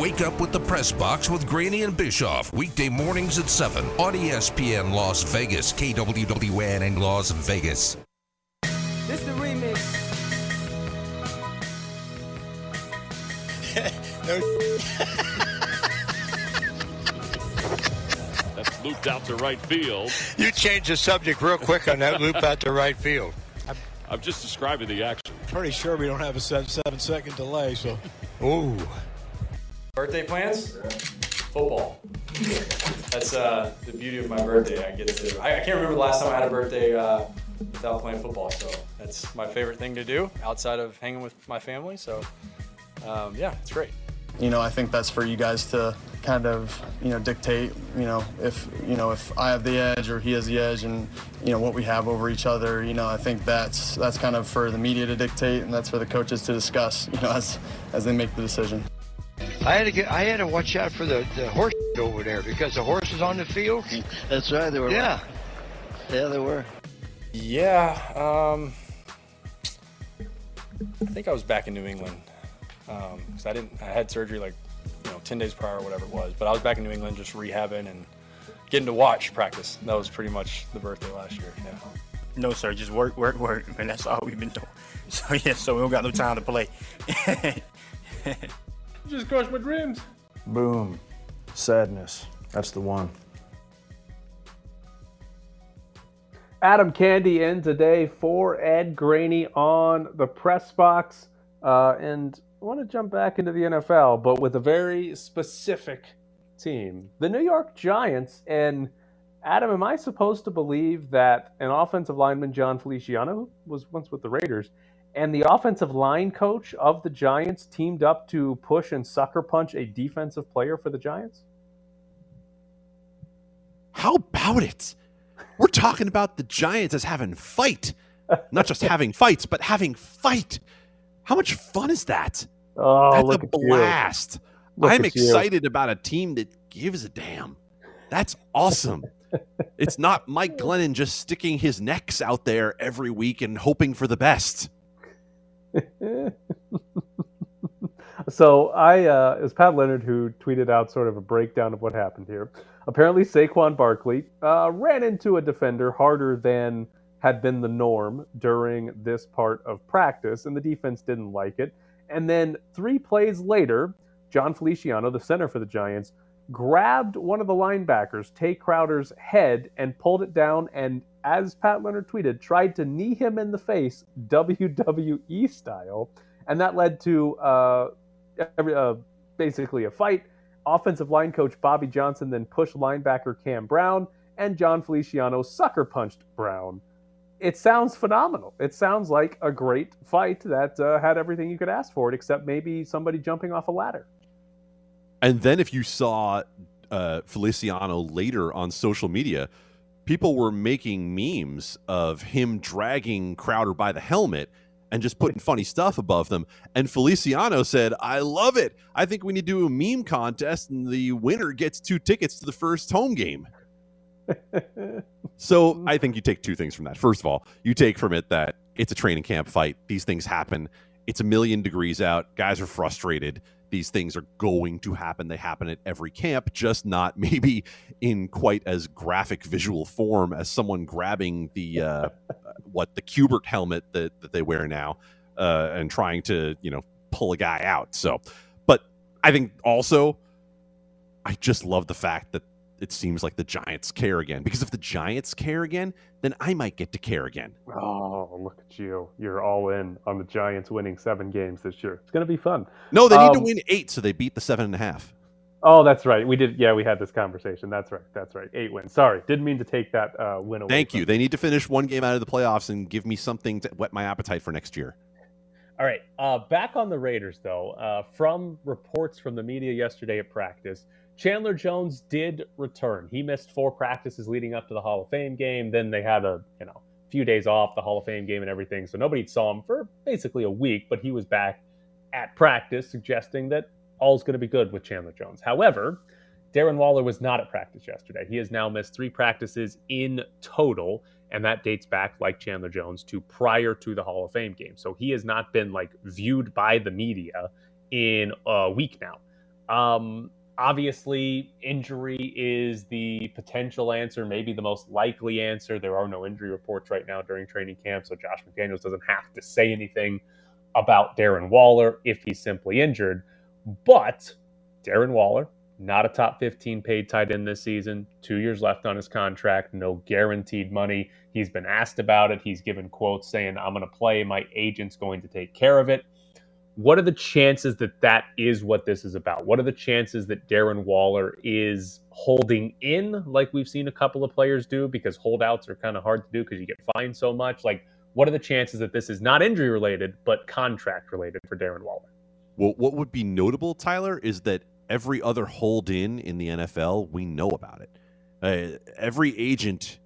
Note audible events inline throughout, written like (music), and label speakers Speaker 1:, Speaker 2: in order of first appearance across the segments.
Speaker 1: Wake up with the press box with Graney and Bischoff. Weekday mornings at 7 on ESPN Las Vegas, KWWN in Las Vegas.
Speaker 2: This the remix. (laughs) (laughs)
Speaker 3: That's looped out to right field.
Speaker 4: You changed the subject real quick on that loop out to right field.
Speaker 3: I'm just describing the action.
Speaker 5: Pretty sure we don't have a seven, seven second delay, so.
Speaker 4: Ooh.
Speaker 6: Birthday plans? Football. That's uh, the beauty of my birthday. I get to. I, I can't remember the last time I had a birthday uh, without playing football. So that's my favorite thing to do outside of hanging with my family. So um, yeah, it's great.
Speaker 7: You know, I think that's for you guys to kind of, you know, dictate, you know, if, you know, if I have the edge or he has the edge and, you know, what we have over each other, you know, I think that's that's kind of for the media to dictate and that's for the coaches to discuss, you know, as as they make the decision.
Speaker 4: I had to get, I had to watch out for the, the horse over there because the horse is on the field.
Speaker 8: That's right. They were.
Speaker 4: Yeah.
Speaker 8: Yeah, they were.
Speaker 6: Yeah. Um, I think I was back in New England because I didn't. I had surgery like you know ten days prior or whatever it was. But I was back in New England just rehabbing and getting to watch practice. That was pretty much the birthday last year. Yeah.
Speaker 9: No, sir. Just work, work, work, and that's all we've been doing. (laughs) So yeah, so we don't got no time to play. (laughs)
Speaker 10: Just crushed my dreams.
Speaker 11: Boom. Sadness. That's the one.
Speaker 10: Adam Candee in today for Ed Graney on the press box. Uh, and I want to jump back into the NFL, but with a very specific team the New York Giants. And Adam, am I supposed to believe that an offensive lineman, Jon Feliciano, who was once with the Raiders, and the offensive line coach of the Giants teamed up to push and sucker punch a defensive player for the Giants?
Speaker 12: How about it? We're talking about the Giants as having fight. Not just (laughs) having fights, but having fight. How much fun is that?
Speaker 10: Oh,
Speaker 12: That's
Speaker 10: look
Speaker 12: a blast. I'm
Speaker 10: at you.
Speaker 12: excited about a team that gives a damn. That's awesome. it's not Mike Glennon just sticking his necks out there every week and hoping for the best. (laughs)
Speaker 10: so I, uh, it was Pat Leonard who tweeted out sort of a breakdown of what happened here. Apparently, Saquon Barkley uh, ran into a defender harder than had been the norm during this part of practice, and the defense didn't like it. And then three plays later, Jon Feliciano, the center for the Giants, grabbed one of the linebackers, Tae Crowder's head, and pulled it down. And as Pat Leonard tweeted, tried to knee him in the face, WWE style. And that led to uh, every, uh, basically a fight. Offensive line coach Bobby Johnson then pushed linebacker Cam Brown, and Jon Feliciano sucker punched Brown. It sounds phenomenal. It sounds like a great fight that uh, had everything you could ask for it, except maybe somebody jumping off a ladder.
Speaker 12: And then if you saw uh, Feliciano later on social media, people were making memes of him dragging Crowder by the helmet and just putting funny stuff above them. And Feliciano said, I love it. I think we need to do a meme contest, and the winner gets two tickets to the first home game. so I think you take two things from that. First of all, you take from it that it's a training camp fight. These things happen. It's a million degrees out. Guys are frustrated. These things are going to happen. They happen at every camp, just not (laughs) maybe in quite as graphic visual form as someone grabbing the uh, (laughs) what the Cubert helmet that, that they wear now uh, and trying to you know pull a guy out. So, but I think also I just love the fact that it seems like the Giants care again. Because if the Giants care again, then I might get to care again.
Speaker 10: Oh, look at you. You're all in on the Giants winning seven games this year. It's going to be fun.
Speaker 12: No, they need to
Speaker 10: Um,
Speaker 12: win eight, so they beat the seven and a half.
Speaker 10: Oh, that's right. We did. Yeah, we had this conversation. That's right. That's right. Eight wins. Sorry. Didn't mean to take that uh, win away.
Speaker 12: Thank
Speaker 10: from
Speaker 12: you. They need to finish one game out of the playoffs and give me something to whet my appetite for next year.
Speaker 10: All right. Uh, back on the Raiders, though, uh, from reports from the media yesterday at practice, Chandler Jones did return. He missed four practices leading up to the Hall of Fame game. Then they had a you know few days off the Hall of Fame game and everything, so nobody saw him for basically a week. But he was back at practice, suggesting that all's going to be good with Chandler Jones. However, Darren Waller was not at practice yesterday. He has now missed three practices in total, and that dates back, like Chandler Jones, to prior to the Hall of Fame game. So he has not been like viewed by the media in a week now. Um, obviously, injury is the potential answer, maybe the most likely answer. There are no injury reports right now during training camp, so Josh McDaniels doesn't have to say anything about Darren Waller if he's simply injured. But Darren Waller, not a top 15 paid tight end this season, two years left on his contract, no guaranteed money. He's been asked about it. He's given quotes saying, I'm going to play, my agent's going to take care of it. What are the chances that that is what this is about? What are the chances that Darren Waller is holding in like we've seen a couple of players do because holdouts are kind of hard to do because you get fined so much? Like, what are the chances that this is not injury related but contract related for Darren Waller?
Speaker 12: Well, what would be notable, Tyler, is that every other hold in in the NFL, we know about it. Uh, every agent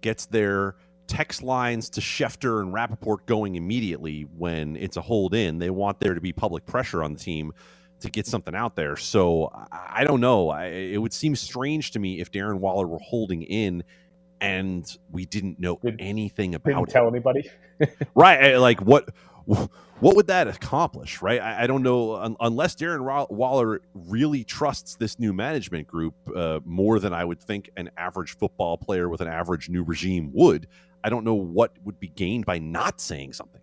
Speaker 12: gets their text lines to Schefter and Rapoport going immediately when it's a hold in. They want there to be public pressure on the team to get something out there. So I, don't know. I, it would seem strange to me if Darren Waller were holding in and we didn't know Did, anything about
Speaker 10: didn't tell anybody. (laughs)
Speaker 12: right. Like what what would that accomplish, right? I, I don't know un- unless Darren Waller really trusts this new management group uh, more than I would think an average football player with an average new regime would. I don't know what would be gained by not saying something.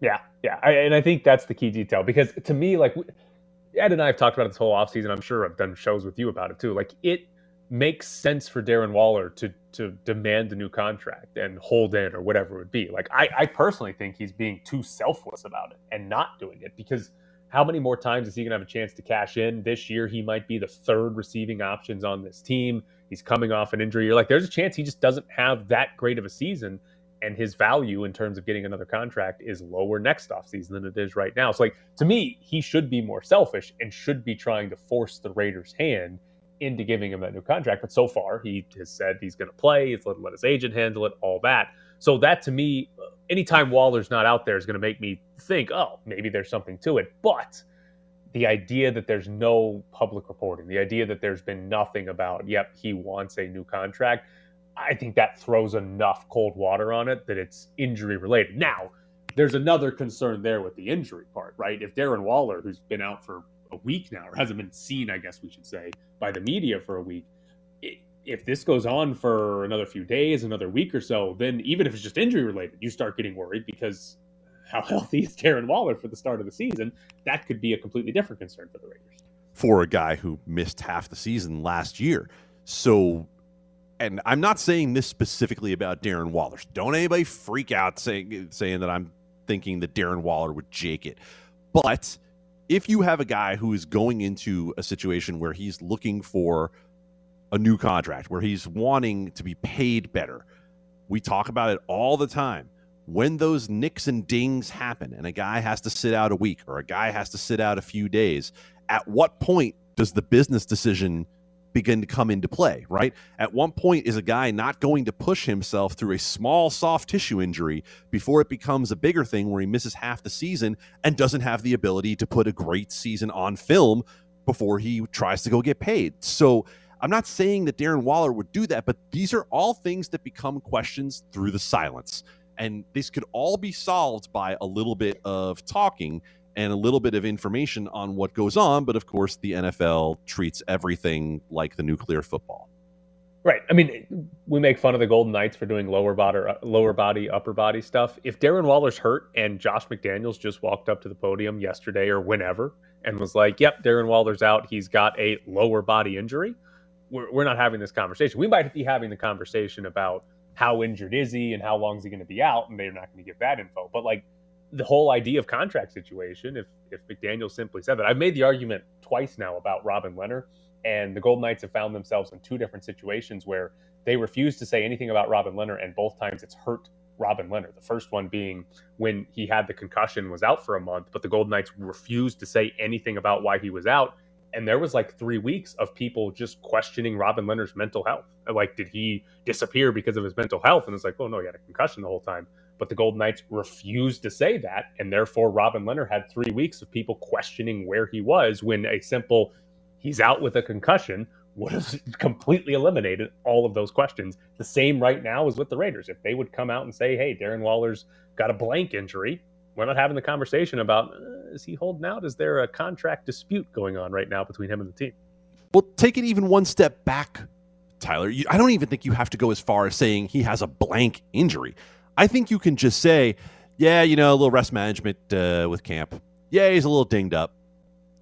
Speaker 10: Yeah, yeah, I, and I think that's the key detail because to me, like Ed and I have talked about this whole offseason. I'm sure I've done shows with you about it too. Like it makes sense for Darren Waller to to demand a new contract and hold in or whatever it would be. Like I, I personally think he's being too selfless about it and not doing it because how many more times is he gonna have a chance to cash in? This year he might be the third receiving options on this team. He's coming off an injury. You're like, there's a chance he just doesn't have that great of a season. And his value in terms of getting another contract is lower next offseason than it is right now. So, like, to me, he should be more selfish and should be trying to force the Raiders' hand into giving him that new contract. But so far, he has said he's going to play. He's let, let his agent handle it, all that. So that to me, uh, anytime Waller's not out there is going to make me think, oh, maybe there's something to it. But the idea that there's no public reporting, the idea that there's been nothing about, yep, he wants a new contract, I think that throws enough cold water on it that it's injury related. Now, there's another concern there with the injury part, right? If Darren Waller, who's been out for a week now, or hasn't been seen, I guess we should say, by the media for a week. If this goes on for another few days, another week or so, then even if it's just injury related, you start getting worried because how (laughs) healthy is Darren Waller for the start of the season? That could be a completely different concern for the Raiders.
Speaker 12: For a guy who missed half the season last year. So and I'm not saying this specifically about Darren Waller. Don't anybody freak out saying saying that I'm thinking that Darren Waller would jake it. But if you have a guy who is going into a situation where he's looking for a new contract, where he's wanting to be paid better, we talk about it all the time. When those nicks and dings happen and a guy has to sit out a week or a guy has to sit out a few days, at what point does the business decision begin to come into play, right? At one point, is a guy not going to push himself through a small soft tissue injury before it becomes a bigger thing where he misses half the season and doesn't have the ability to put a great season on film before he tries to go get paid? So I'm not saying that Darren Waller would do that, but these are all things that become questions through the silence. And this could all be solved by a little bit of talking and a little bit of information on what goes on. But of course, the NFL treats everything like the nuclear football.
Speaker 10: Right. I mean, we make fun of the Golden Knights for doing lower body, lower body, upper body stuff. If Darren Waller's hurt and Josh McDaniels just walked up to the podium yesterday or whenever and was like, "Yep, Darren Waller's out. He's got a lower body injury," we're, we're not having this conversation. We might be having the conversation about how injured is he and how long is he going to be out, and they're not going to get that info. But like the whole idea of contract situation, if if McDaniel simply said that, I've made the argument twice now about Robin Lehner, and the Golden Knights have found themselves in two different situations where they refuse to say anything about Robin Lehner, and both times it's hurt Robin Lehner. The first one being when he had the concussion, was out for a month, but the Golden Knights refused to say anything about why he was out. And there was like three weeks of people just questioning Robin Lehner's mental health. Like, did he disappear because of his mental health? And it's like, oh no, he had a concussion the whole time. But the Golden Knights refused to say that. And therefore, Robin Lehner had three weeks of people questioning where he was when a simple, he's out with a concussion, would have (laughs) completely eliminated all of those questions. The same right now is with the Raiders. If they would come out and say, hey, Darren Waller's got a blank injury, we're not having the conversation about uh, is he holding out? Is there a contract dispute going on right now between him and the team?
Speaker 12: Well, take it even one step back, Tyler. You, I don't even think you have to go as far as saying he has a blank injury. I think you can just say, yeah, you know, a little rest management uh, with camp. Yeah, he's a little dinged up.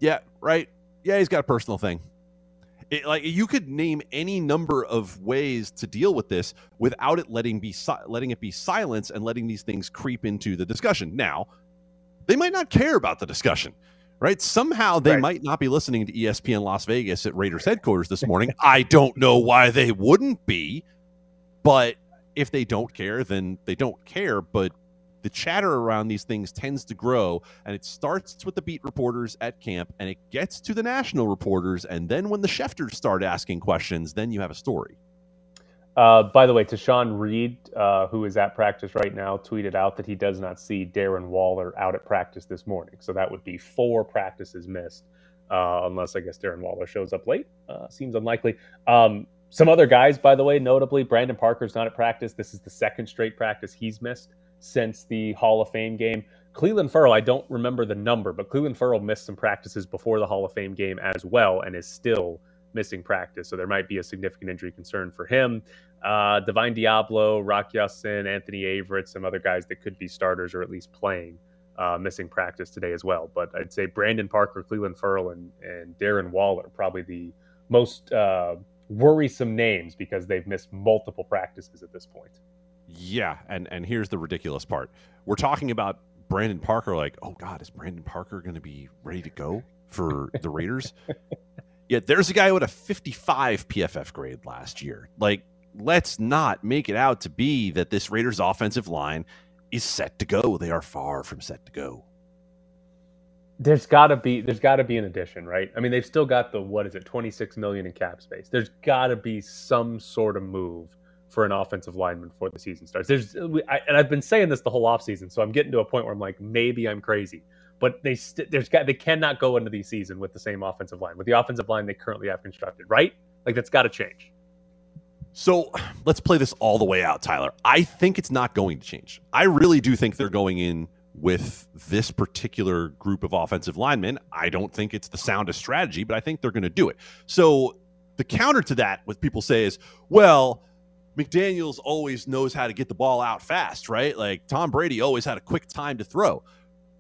Speaker 12: Yeah, right. Yeah, he's got a personal thing. It, like you could name any number of ways to deal with this without it letting be si- letting it be silence and letting these things creep into the discussion. Now, they might not care about the discussion, right? Somehow they
Speaker 10: Right.
Speaker 12: might not be listening to ESPN Las Vegas at Raiders headquarters this morning. I don't know why they wouldn't be, but if they don't care, then they don't care. But the chatter around these things tends to grow, and it starts with the beat reporters at camp, and it gets to the national reporters, and then when the Schefters start asking questions, then you have a story.
Speaker 10: Uh, by the way, Tashan Reed, uh, who is at practice right now, tweeted out that he does not see Darren Waller out at practice this morning. So that would be four practices missed, uh, unless I guess Darren Waller shows up late. Uh, seems unlikely. Um, some other guys, by the way, notably, Brandon Parker's not at practice. This is the second straight practice he's missed since the Hall of Fame game. Clelin Ferrell, I don't remember the number, but Clelin Ferrell missed some practices before the Hall of Fame game as well and is still missing practice. So there might be a significant injury concern for him. Uh, Divine Deablo, Rock Ya-Sin, Anthony Averett, some other guys that could be starters or at least playing, uh, missing practice today as well. But I'd say Brandon Parker, Clelin Ferrell, and, and Darren Waller probably the most uh, worrisome names because they've missed multiple practices at this point.
Speaker 12: Yeah, and and here's the ridiculous part: we're talking about Brandon Parker. Like, oh God, is Brandon Parker going to be ready to go for the Raiders? (laughs) Yet there's a guy with a 55 PFF grade last year. Like, let's not make it out to be that this Raiders offensive line is set to go. They are far from set to go.
Speaker 10: There's got to be there's got to be an addition, right? I mean, they've still got the what is it, 26 million in cap space. There's got to be some sort of move for an offensive lineman before the season starts. There's uh, I, and I've been saying this the whole offseason, so I'm getting to a point where I'm like, maybe I'm crazy. But they st- there's got they cannot go into the season with the same offensive line with the offensive line they currently have constructed, right? Like that's got to change.
Speaker 12: So let's play this all the way out, Tyler. I think it's not going to change. I really do think they're going in with this particular group of offensive linemen. I don't think it's the soundest strategy, but I think they're going to do it. So the counter to that, what people say is, well, McDaniels always knows how to get the ball out fast, right? Like Tom Brady always had a quick time to throw.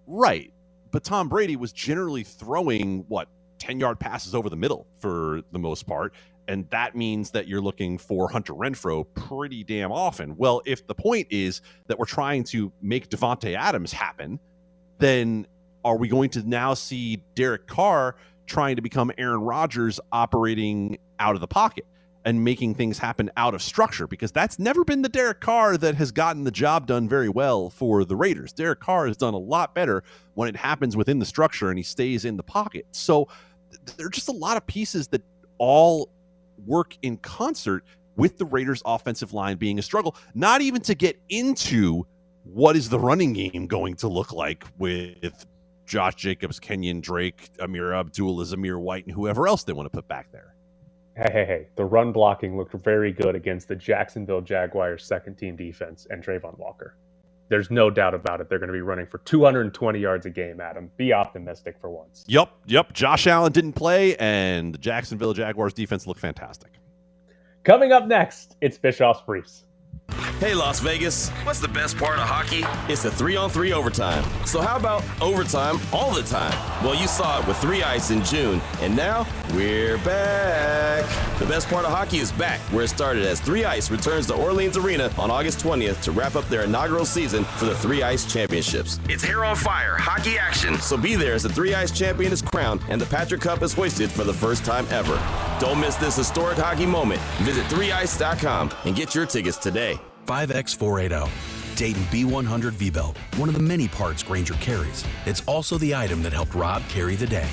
Speaker 12: Right. But Tom Brady was generally throwing what 10 yard passes over the middle for the most part. And that means that you're looking for Hunter Renfrow pretty damn often. Well, if the point is that we're trying to make Davante Adams happen, then are we going to now see Derek Carr trying to become Aaron Rodgers operating out of the pocket and making things happen out of structure? Because that's never been the Derek Carr that has gotten the job done very well for the Raiders. Derek Carr has done a lot better when it happens within the structure and he stays in the pocket. So th- there are just a lot of pieces that all work in concert with the Raiders offensive line being a struggle, not even to get into what is the running game going to look like with Josh Jacobs, Kenyan Drake, Amir Abdul, Zamir White, and whoever else they want to put back there.
Speaker 10: Hey, hey, hey. The run blocking looked very good against the Jacksonville Jaguars second team defense and Travon Walker. There's no doubt about it. They're going to be running for 220 yards a game, Adam. Be optimistic for once.
Speaker 12: Yep, yep. Josh Allen didn't play, and the Jacksonville Jaguars defense looked fantastic.
Speaker 10: Coming up next, it's Bischoff's Briefs.
Speaker 13: Hey, Las Vegas, what's the best part of hockey? It's the three on three overtime. So, how about overtime all the time? Well, you saw it with Three Ice in June, and now we're back. The best part of hockey is back, where it started as Three Ice returns to Orleans Arena on August 20th to wrap up their inaugural season for the Three Ice Championships. It's hair on fire, hockey action. So, be there as the Three Ice champion is crowned and the Patrick Cup is hoisted for the first time ever. Don't miss this historic hockey moment. Visit 3ice.com and get your tickets today.
Speaker 14: 5X480. Dayton B100 V Belt, one of the many parts Grainger carries. It's also the item that helped Rob carry the day.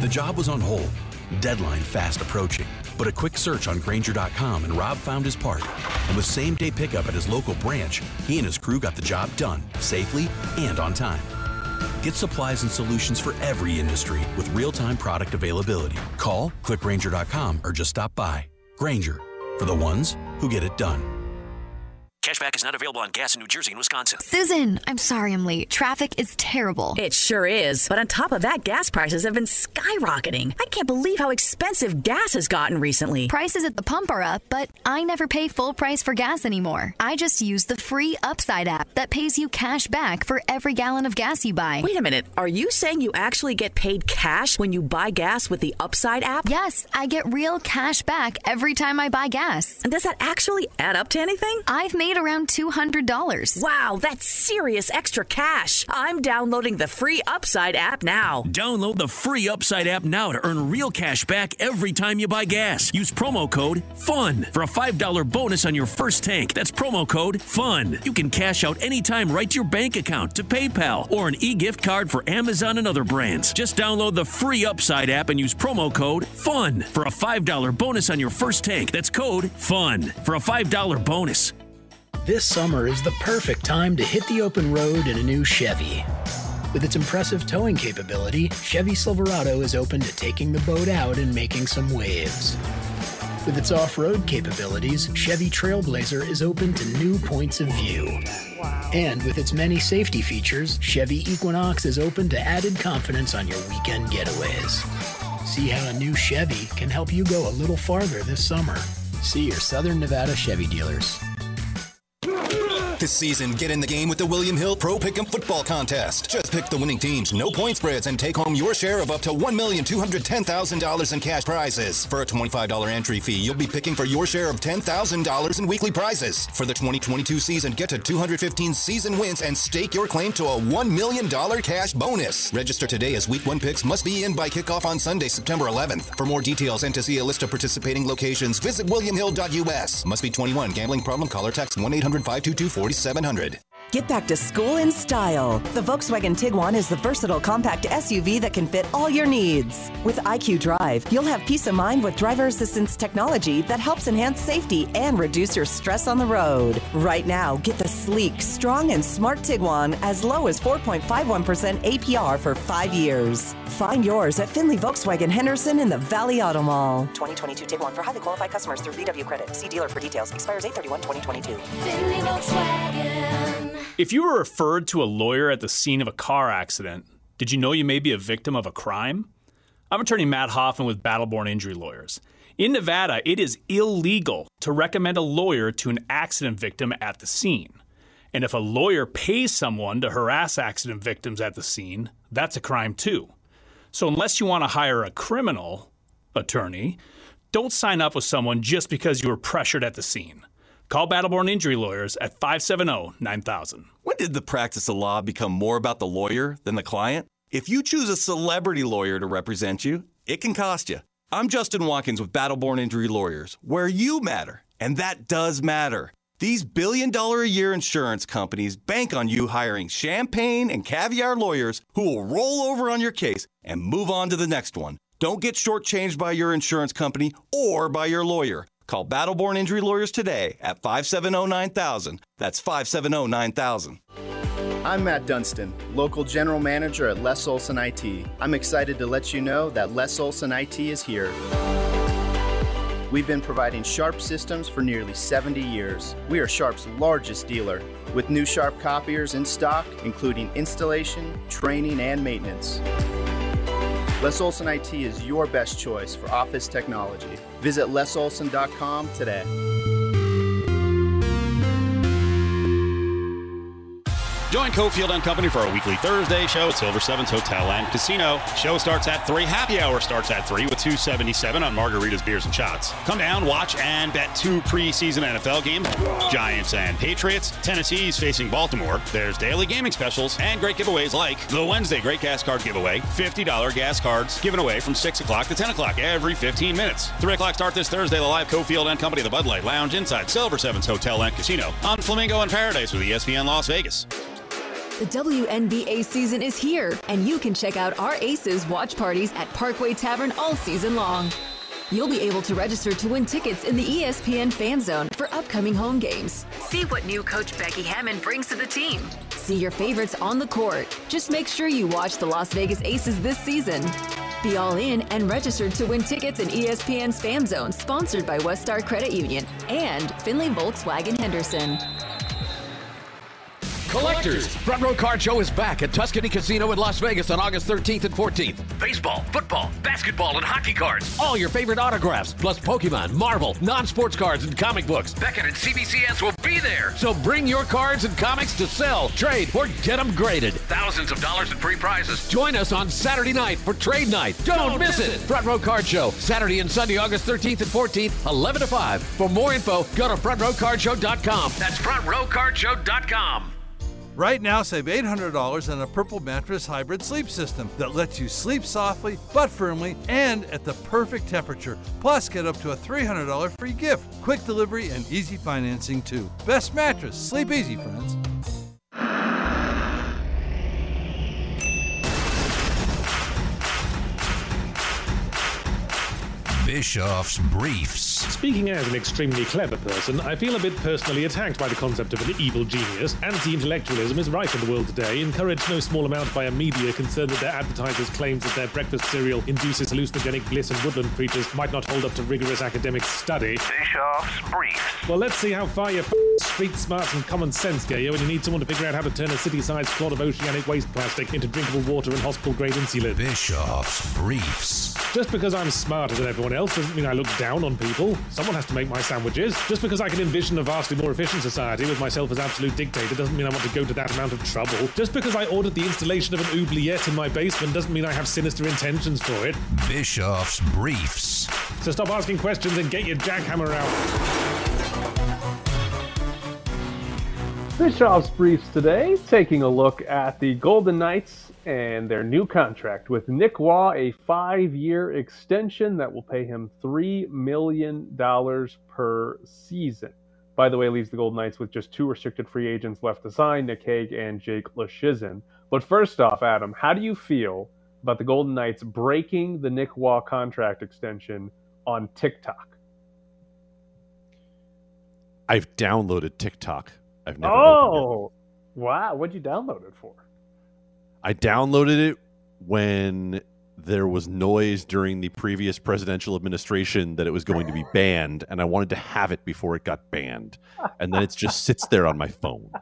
Speaker 14: The job was on hold, deadline fast approaching. But a quick search on Grainger.com and Rob found his part. And with same day pickup at his local branch, he and his crew got the job done safely and on time. Get supplies and solutions for every industry with real time product availability. Call, click Grainger.com, or just stop by. Grainger, for the ones who get it done.
Speaker 15: Cashback is not available on gas in New Jersey and Wisconsin.
Speaker 16: Susan, I'm sorry I'm late. Traffic is terrible.
Speaker 17: It sure is. But on top of that, gas prices have been skyrocketing. I can't believe how expensive gas has gotten recently.
Speaker 16: Prices at the pump are up, but I never pay full price for gas anymore. I just use the free Upside app that pays you cash back for every gallon of gas you buy.
Speaker 17: Wait a minute. Are you saying you actually get paid cash when you buy gas with the Upside app?
Speaker 16: Yes, I get real cash back every time I buy gas.
Speaker 17: And does that actually add up to anything?
Speaker 16: I've made around $200.
Speaker 17: Wow, that's serious extra cash. I'm downloading the free Upside app now.
Speaker 15: Download the free Upside app now to earn real cash back every time you buy gas. Use promo code FUN for a $5 bonus on your first tank. That's promo code FUN. You can cash out anytime right to your bank account, to PayPal, or an e gift card for Amazon and other brands. Just download the free Upside app and use promo code FUN for a $5 bonus on your first tank. That's code FUN for a $5 bonus.
Speaker 18: This summer is the perfect time to hit the open road in a new Chevy. With its impressive towing capability, Chevy Silverado is open to taking the boat out and making some waves. With its off road capabilities, Chevy Trailblazer is open to new points of view. And with its many safety features, Chevy Equinox is open to added confidence on your weekend getaways. See how a new Chevy can help you go a little farther this summer. See your Southern Nevada Chevy dealers.
Speaker 19: This season, get in the game with the William Hill Pro Pick'em Football Contest. Just pick the winning teams, no point spreads, and take home your share of up to $1,210,000 in cash prizes. For a $25 entry fee, you'll be picking for your share of $10,000 in weekly prizes. For the 2022 season, get to 215 season wins and stake your claim to a $1 million cash bonus. Register today as Week 1 picks must be in by kickoff on Sunday, September 11th. For more details and to see a list of participating locations, visit williamhill.us. Must be 21. Gambling problem? Call or text 1 800 522 4700.
Speaker 20: Get back to school in style. The Volkswagen Tiguan is the versatile compact SUV that can fit all your needs. With IQ Drive, you'll have peace of mind with driver assistance technology that helps enhance safety and reduce your stress on the road. Right now, get the sleek, strong, and smart Tiguan as low as 4.51% APR for five years. Find yours at Findlay Volkswagen Henderson in the Valley Auto Mall.
Speaker 21: 2022 Tiguan for highly qualified customers through VW Credit. See dealer for details. Expires 831 2022.
Speaker 22: Findlay Volkswagen.
Speaker 23: If you were referred to a lawyer at the scene of a car accident, did you know you may be a victim of a crime? I'm attorney Matt Hoffman with Battleborn Injury Lawyers. In Nevada, it is illegal to recommend a lawyer to an accident victim at the scene. And if a lawyer pays someone to harass accident victims at the scene, that's a crime too. So unless you want to hire a criminal attorney, don't sign up with someone just because you were pressured at the scene. Call Battleborn Injury Lawyers at 570 9000.
Speaker 24: When did the practice of law become more about the lawyer than the client? If you choose a celebrity lawyer to represent you, it can cost you. I'm Justin Watkins with Battleborn Injury Lawyers, where you matter, and that does matter. These billion dollar a year insurance companies bank on you hiring champagne and caviar lawyers who will roll over on your case and move on to the next one. Don't get shortchanged by your insurance company or by your lawyer. Call Battleborn Injury Lawyers today at 570 9000. That's 570 9000.
Speaker 25: I'm Matt Dunstan, local general manager at Les Olson IT. I'm excited to let you know that Les Olson IT is here. We've been providing Sharp systems for nearly 70 years. We are Sharp's largest dealer, with new Sharp copiers in stock, including installation, training, and maintenance. Les Olson IT is your best choice for office technology. Visit lesolson.com today.
Speaker 26: Join Cofield and Company for a weekly Thursday show at Silver Sevens Hotel and Casino. Show starts at 3. Happy hour starts at 3 with 277 on margaritas, beers, and shots. Come down, watch, and bet two preseason NFL games. Giants and Patriots. Tennessee's facing Baltimore. There's daily gaming specials and great giveaways like the Wednesday Great Gas Card Giveaway. $50 gas cards given away from 6 o'clock to 10 o'clock every 15 minutes. 3 o'clock start this Thursday, the live Cofield and Company, the Bud Light Lounge inside Silver Sevens Hotel and Casino on Flamingo and Paradise with ESPN Las Vegas.
Speaker 27: The WNBA season is here, and you can check out our Aces watch parties at Parkway Tavern all season long. You'll be able to register to win tickets in the ESPN Fan Zone for upcoming home games. See what new coach Becky Hammon brings to the team. See your favorites on the court. Just make sure you watch the Las Vegas Aces this season. Be all in and registered to win tickets in ESPN's Fan Zone, sponsored by Westar Credit Union and Findlay Volkswagen Henderson.
Speaker 28: Collectors, Front Row Card Show is back at Tuscany Casino in Las Vegas on August 13th and 14th. Baseball, football, basketball, and hockey cards. All your favorite autographs, plus Pokemon, Marvel, non sports cards, and comic books. Beckett and CBCS will be there. So bring your cards and comics to sell, trade, or get them graded. Thousands of dollars in free prizes. Join us on Saturday night for trade night. Don't, Don't miss, miss it. Front Row Card Show, Saturday and Sunday, August 13th and 14th, 11 to 5. For more info, go to frontrowcardshow.com. That's frontrowcardshow.com.
Speaker 29: Right now, save $800 on a Purple Mattress Hybrid Sleep System that lets you sleep softly but firmly and at the perfect temperature. Plus, get up to a $300 free gift. Quick delivery and easy financing, too. Best mattress. Sleep easy, friends.
Speaker 30: Bischoff's Briefs.
Speaker 31: Speaking as an extremely clever person, I feel a bit personally attacked by the concept of an evil genius. Anti intellectualism is rife in the world today, encouraged no small amount by a media concerned that their advertisers' claims that their breakfast cereal induces hallucinogenic bliss and woodland creatures might not hold up to rigorous academic study.
Speaker 30: Bischoff's Briefs.
Speaker 31: Well, let's see how far your street smarts and common sense go when you need someone to figure out how to turn a city sized clod of oceanic waste plastic into drinkable water and hospital grade insulin.
Speaker 30: Bischoff's Briefs.
Speaker 31: Just because I'm smarter than everyone else doesn't mean I look down on people. Someone has to make my sandwiches. Just because I can envision a vastly more efficient society with myself as absolute dictator doesn't mean I want to go to that amount of trouble. Just because I ordered the installation of an oubliette in my basement doesn't mean I have sinister intentions for it.
Speaker 30: Bischoff's Briefs.
Speaker 31: So stop asking questions and get your jackhammer out.
Speaker 10: Bischoff's Briefs today, taking a look at the Golden Knights and their new contract with Nick Roy, a five year extension that will pay him $3 million per season. By the way, leaves the Golden Knights with just two restricted free agents left to sign Nick Hague and Jake Leschyshyn. But first off, Adam, how do you feel about the Golden Knights breaking the Nick Roy contract extension on TikTok?
Speaker 12: I've downloaded TikTok. I've never.
Speaker 10: Oh, wow! What'd you download it for?
Speaker 12: I downloaded it when there was noise during the previous presidential administration that it was going to be banned, and I wanted to have it before it got banned, and then it just sits there on my phone. (laughs)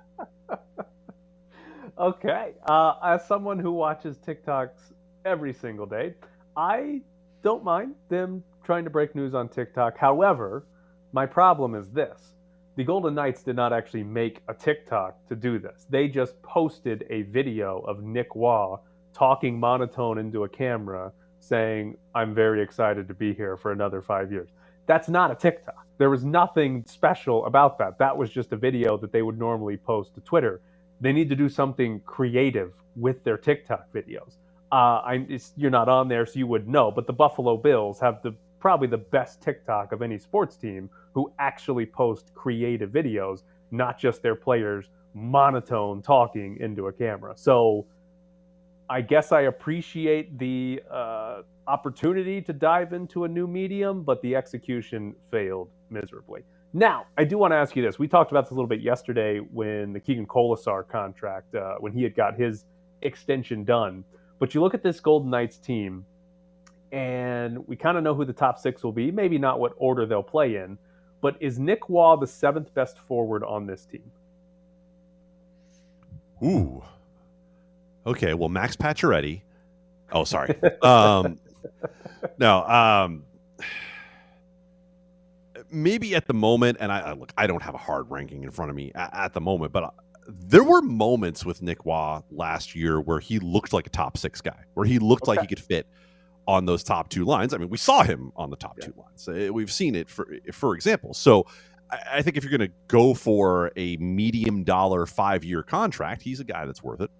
Speaker 10: Okay, uh, as someone who watches TikToks every single day, I don't mind them trying to break news on TikTok. However, my problem is this the Golden Knights did not actually make a TikTok to do this. They just posted a video of Nick Roy talking monotone into a camera saying, I'm very excited to be here for another five years. That's not a TikTok. There was nothing special about that. That was just a video that they would normally post to Twitter. They need to do something creative with their TikTok videos. Uh, you're not on there, so you would know, but the Buffalo Bills have the probably the best TikTok of any sports team who actually post creative videos, not just their players monotone talking into a camera. So I guess I appreciate the uh, opportunity to dive into a new medium, but the execution failed miserably. Now, I do want to ask you this. We talked about this a little bit yesterday when the Keegan Kolesar contract, uh, when he had got his extension done. But you look at this Golden Knights team, and we kind of know who the top six will be. Maybe not what order they'll play in, but is Nick Roy the seventh best forward on this team?
Speaker 12: Ooh. Okay. Well, Max Pacioretty. Oh, sorry. (laughs) um, no. Um, maybe at the moment, and I, I look, I don't have a hard ranking in front of me at, at the moment, but. Uh, there were moments with Nick Roy last year where he looked like a top six guy, where he looked okay. like he could fit on those top two lines. I mean, we saw him on the top yeah. two lines. Uh, we've seen it for for example. So I, think if you're going to go for a medium dollar five year contract, he's a guy that's worth it.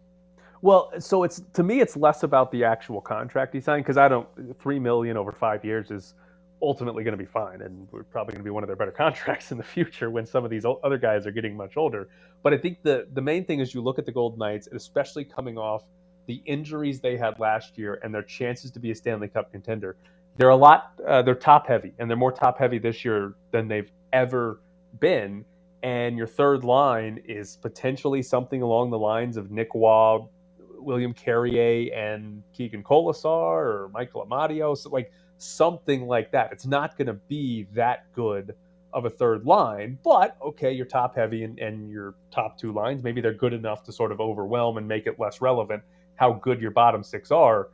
Speaker 10: Well, so it's to me, it's less about the actual contract he signed because I don't three million over five years is ultimately going to be fine, and we're probably going to be one of their better (laughs) contracts in the future when some of these other guys are getting much older. But I think the the main thing is you look at the Golden Knights, especially coming off the injuries they had last year and their chances to be a Stanley Cup contender. They're a lot. Uh, they're top heavy, and they're more top heavy this year than they've ever been. And your third line is potentially something along the lines of Nick Roy, William Carrier, and Keegan Kolesar or Michael Amadio. So like something like that. It's not going to be that good of a third line. But okay, you're top heavy and, and your top two lines, maybe they're good enough to sort of overwhelm and make it less relevant how good your bottom six are.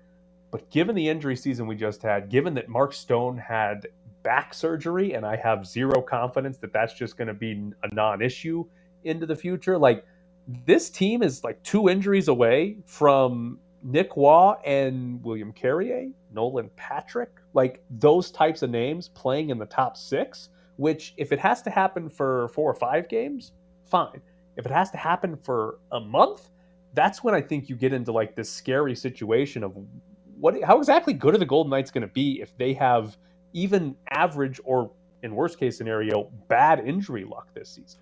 Speaker 10: But given the injury season we just had, given that Mark Stone had back surgery, and I have zero confidence that that's just going to be a non issue into the future, like this team is like two injuries away from Nick Roy and William Carrier, Nolan Patrick, like those types of names playing in the top six, which if it has to happen for four or five games, fine. If it has to happen for a month, that's when I think you get into like this scary situation of what how exactly good are the Golden Knights going to be if they have even average or in worst case scenario bad injury luck this season.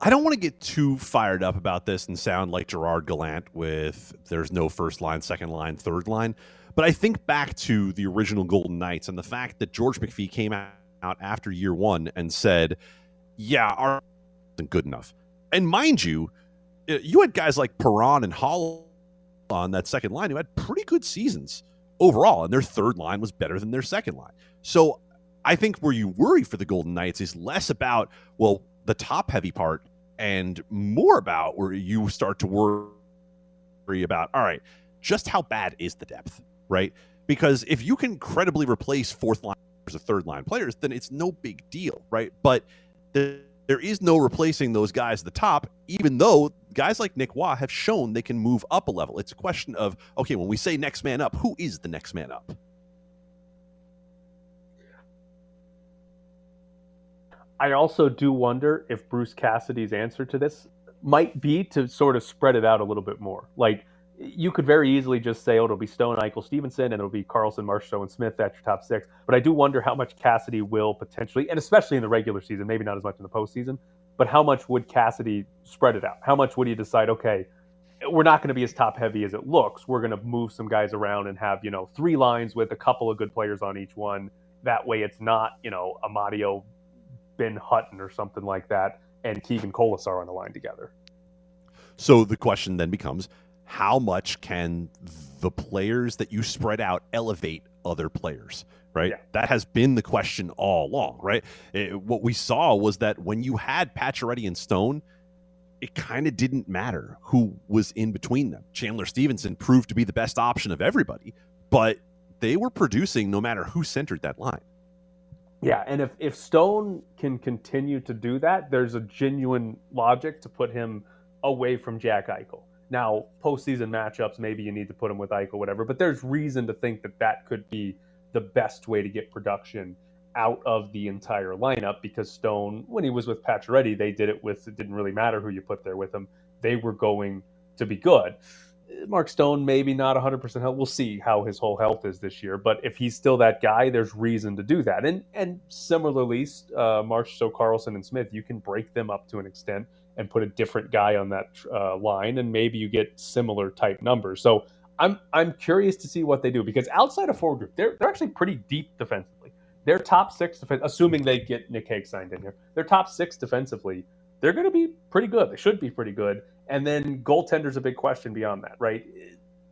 Speaker 12: I don't want to get too fired up about this and sound like Gerard Gallant with there's no first line, second line, third line. But I think back to the original Golden Knights and the fact that George McPhee came out after year one and said, Yeah, our isn't good enough. And mind you, Uh, you had guys like Perron and Hall on that second line who had pretty good seasons overall, and their third line was better than their second line. So I think where you worry for the Golden Knights is less about, well, the top heavy part and more about where you start to worry about, all right, just how bad is the depth, right? Because if you can credibly replace fourth line or third line players, then it's no big deal, right? But the, there is no replacing those guys at the top, even though guys like Nick Roy have shown they can move up a level. It's a question of, okay, when we say next man up, who is the next man up?
Speaker 10: I also do wonder if Bruce Cassidy's answer to this might be to sort of spread it out a little bit more. Like you could very easily just say, "Oh, it'll be Stone, Eichel, Stephenson, and it'll be Karlsson, Marchessault, and Smith. That's your top six. But I do wonder how much Cassidy will potentially, and especially in the regular season, maybe not as much in the postseason, but how much would Cassidy spread it out? How much would he decide? Okay, we're not going to be as top heavy as it looks. We're going to move some guys around and have you know three lines with a couple of good players on each one. That way, it's not you know Amadio, Ben Hutton, or something like that, and Keegan Kolesar on the line together.
Speaker 12: So the question then becomes how much can the players that you spread out elevate other players? Right. Yeah. That has been the question all along. Right. It, what we saw was that when you had Pacioretty and Stone, it kind of didn't matter who was in between them. Chandler Stephenson proved to be the best option of everybody, but they were producing no matter who centered that line.
Speaker 10: Yeah, and if if Stone can continue to do that, there's a genuine logic to put him away from Jack Eichel. Now, postseason matchups, maybe you need to put him with Ike or whatever. But there's reason to think that that could be the best way to get production out of the entire lineup because Stone, when he was with Pacioretty, they did it with it didn't really matter who you put there with him. They were going to be good. Mark Stone, maybe not 100% health. We'll see how his whole health is this year. But if he's still that guy, there's reason to do that. And and similarly, uh, So Karlsson and Smith, you can break them up to an extent and put a different guy on that uh, line, and maybe you get similar type numbers. So I'm I'm curious to see what they do because outside of forward group, they're they're actually pretty deep defensively. Their top six assuming they get Nick Hague signed in here, their top six defensively, they're going to be pretty good. They should be pretty good. And then goaltender's a big question beyond that, right?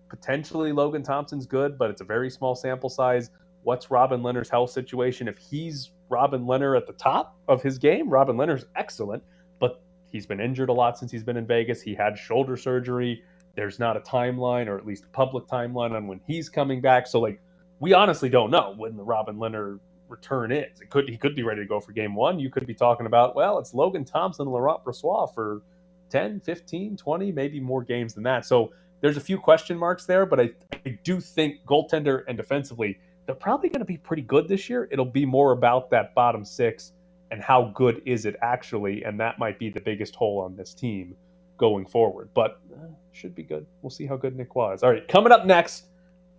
Speaker 10: Potentially Logan Thompson's good, but it's a very small sample size. What's Robin Lehner's health situation? If he's Robin Lehner at the top of his game, Robin Lehner's excellent. But he's been injured a lot since he's been in Vegas. He had shoulder surgery. There's not a timeline, or at least a public timeline, on when he's coming back. So, like, we honestly don't know when the Robin Lehner return is. It could he could be ready to go for game one. You could be talking about, well, it's Logan Thompson, Laurent Brossoit for 10, 15, 20, maybe more games than that. So there's a few question marks there, but I, I do think goaltender and defensively, they're probably going to be pretty good this year. It'll be more about that bottom six and how good is it actually? And that might be the biggest hole on this team going forward. But uh, should be good. We'll see how good Nick was. All right, coming up next,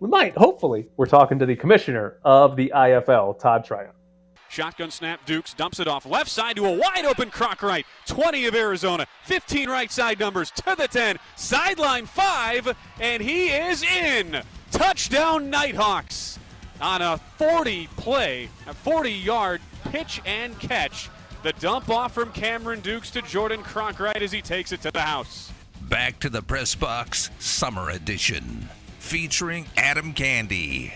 Speaker 10: we might, hopefully, we're talking to the commissioner of the IFL, Todd Tryon.
Speaker 32: Shotgun snap, Dukes dumps it off left side to a wide open Cronkite. 20 of Arizona, 15 right side numbers to the 10, sideline 5, and he is in. Touchdown Nighthawks on a 40 play, a 40 yard pitch and catch. The dump off from Cameron Dukes to Jordan Cronkite as he takes it to the house.
Speaker 30: Back to the press box, summer edition, featuring Adam Candee.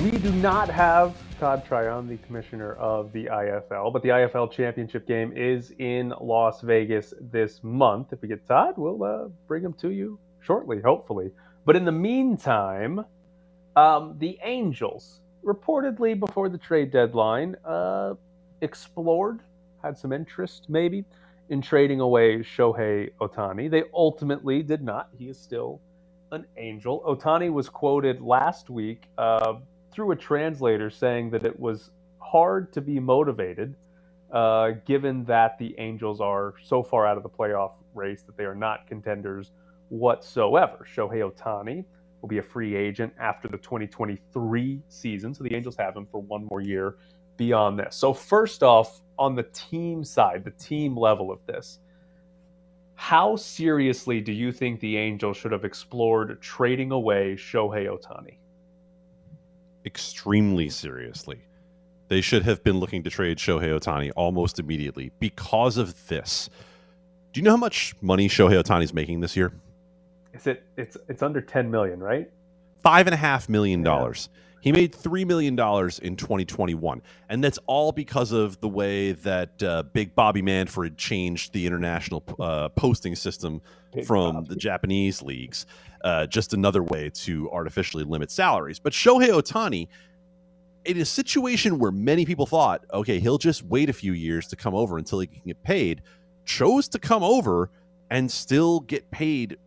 Speaker 10: We do not have Todd Tryon, the commissioner of the IFL. But the IFL championship game is in Las Vegas this month. If we get Todd, we'll uh, bring him to you shortly, hopefully. But in the meantime, um, the Angels, reportedly before the trade deadline, uh, explored, had some interest maybe, in trading away Shohei Ohtani. They ultimately did not. He is still an angel. Ohtani was quoted last week uh, through a translator saying that it was hard to be motivated uh, given that the Angels are so far out of the playoff race that they are not contenders whatsoever. Shohei Ohtani will be a free agent after the 2023 season, so the Angels have him for one more year beyond this. So, first off, on the team side, the team level of this, how seriously do you think the Angels should have explored trading away Shohei Ohtani?
Speaker 12: Extremely seriously. They should have been looking to trade Shohei Ohtani almost immediately because of this. Do you know how much money Shohei Ohtani is making this year?
Speaker 10: Is it it's it's under 10 million, right?
Speaker 12: Five and a half million dollars. He made $3 million in 2021. And that's all because of the way that uh, Big Bobby Manfred changed the international uh, posting system Big from Bobby. the Japanese leagues. Uh, just another way to artificially limit salaries. But Shohei Ohtani, in a situation where many people thought, okay, he'll just wait a few years to come over until he can get paid, chose to come over and still get paid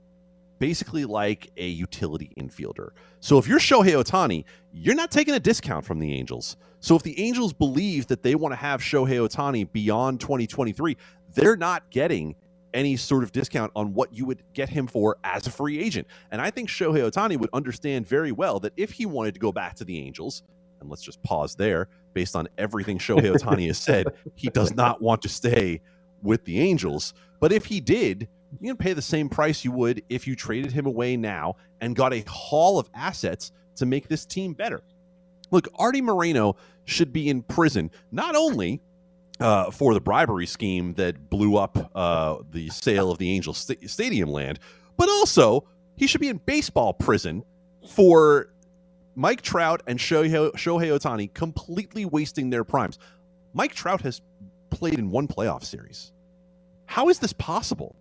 Speaker 12: basically like a utility infielder. So if you're Shohei Ohtani, you're not taking a discount from the Angels. So if the Angels believe that they want to have Shohei Ohtani beyond 2023, they're not getting any sort of discount on what you would get him for as a free agent. And I think Shohei Ohtani would understand very well that if he wanted to go back to the Angels, and let's just pause there, based on everything Shohei Ohtani has said, (laughs) he does not want to stay with the Angels. But if he did, you can pay the same price you would if you traded him away now and got a haul of assets to make this team better. Look, Arte Moreno should be in prison not only uh, for the bribery scheme that blew up uh, the sale of the Angels st- stadium land, but also he should be in baseball prison for Mike Trout and Shohei Ohtani completely wasting their primes. Mike Trout has played in one playoff series. How is this possible?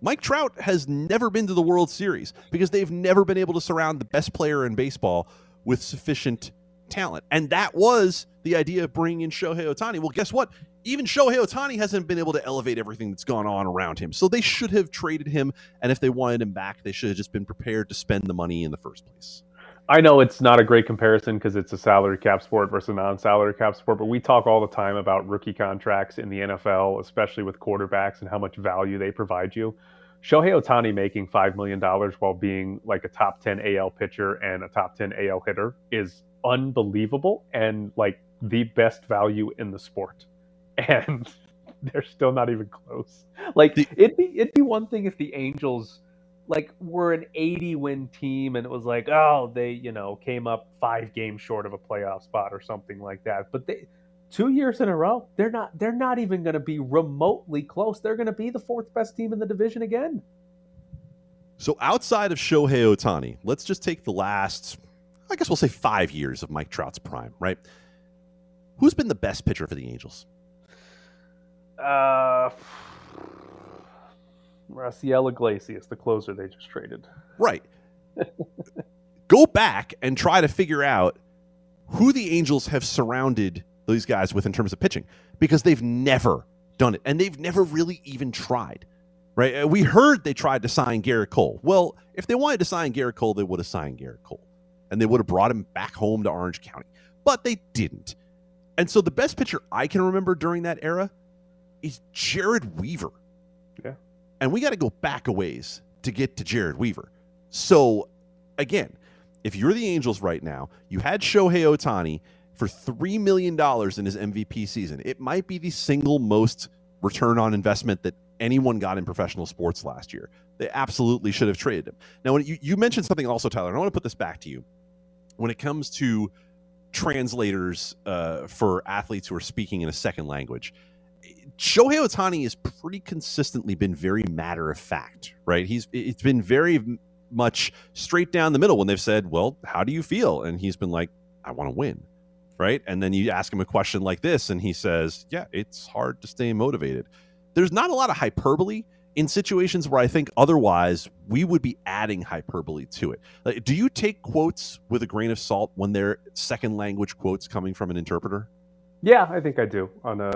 Speaker 12: Mike Trout has never been to the World Series because they've never been able to surround the best player in baseball with sufficient talent. And that was the idea of bringing in Shohei Ohtani. Well, guess what? Even Shohei Ohtani hasn't been able to elevate everything that's gone on around him. So they should have traded him. And if they wanted him back, they should have just been prepared to spend the money in the first place.
Speaker 10: I know it's not a great comparison because it's a salary cap sport versus a non-salary cap sport, but we talk all the time about rookie contracts in the NFL, especially with quarterbacks and how much value they provide you. Shohei Ohtani making five million dollars while being like a top ten AL pitcher and a top ten AL hitter is unbelievable and like the best value in the sport. (laughs) And they're still not even close. Like it'd be it'd be one thing if the Angels like were an 80 win team and it was like oh they you know came up five games short of a playoff spot or something like that. But they two years in a row they're not they're not even going to be remotely close. They're going to be the fourth best team in the division again.
Speaker 12: So outside of Shohei Ohtani let's just take the last I guess we'll say five years of Mike Trout's prime right? Who's been the best pitcher for the Angels?
Speaker 10: Uh Raisel Iglesias, the closer they just traded.
Speaker 12: Right. (laughs) Go back and try to figure out who the Angels have surrounded these guys with in terms of pitching because they've never done it and they've never really even tried. Right? Uh, we heard they tried to sign Gerrit Cole. Well, if they wanted to sign Gerrit Cole, they would have signed Gerrit Cole and they would have brought him back home to Orange County. But they didn't. And so the best pitcher I can remember during that era is Jered Weaver.
Speaker 10: Yeah.
Speaker 12: And we got to go back a ways to get to Jered Weaver. So, again, if you're the Angels right now, you had Shohei Ohtani for $3 million in his MVP season. It might be the single most return on investment that anyone got in professional sports last year. They absolutely should have traded him. Now, when you, you mentioned something also, Tyler, and I want to put this back to you. When it comes to translators uh, for athletes who are speaking in a second language, Shohei Ohtani has pretty consistently been very matter of fact, right? He's it's been very much straight down the middle when they've said, "Well, how do you feel?" and he's been like, "I want to win." right? And then you ask him a question like this, and he says, "Yeah, it's hard to stay motivated." There's not a lot of hyperbole in situations where I think otherwise we would be adding hyperbole to it. Like, do you take quotes with a grain of salt when they're second language quotes coming from an interpreter?
Speaker 10: Yeah, I think I do on a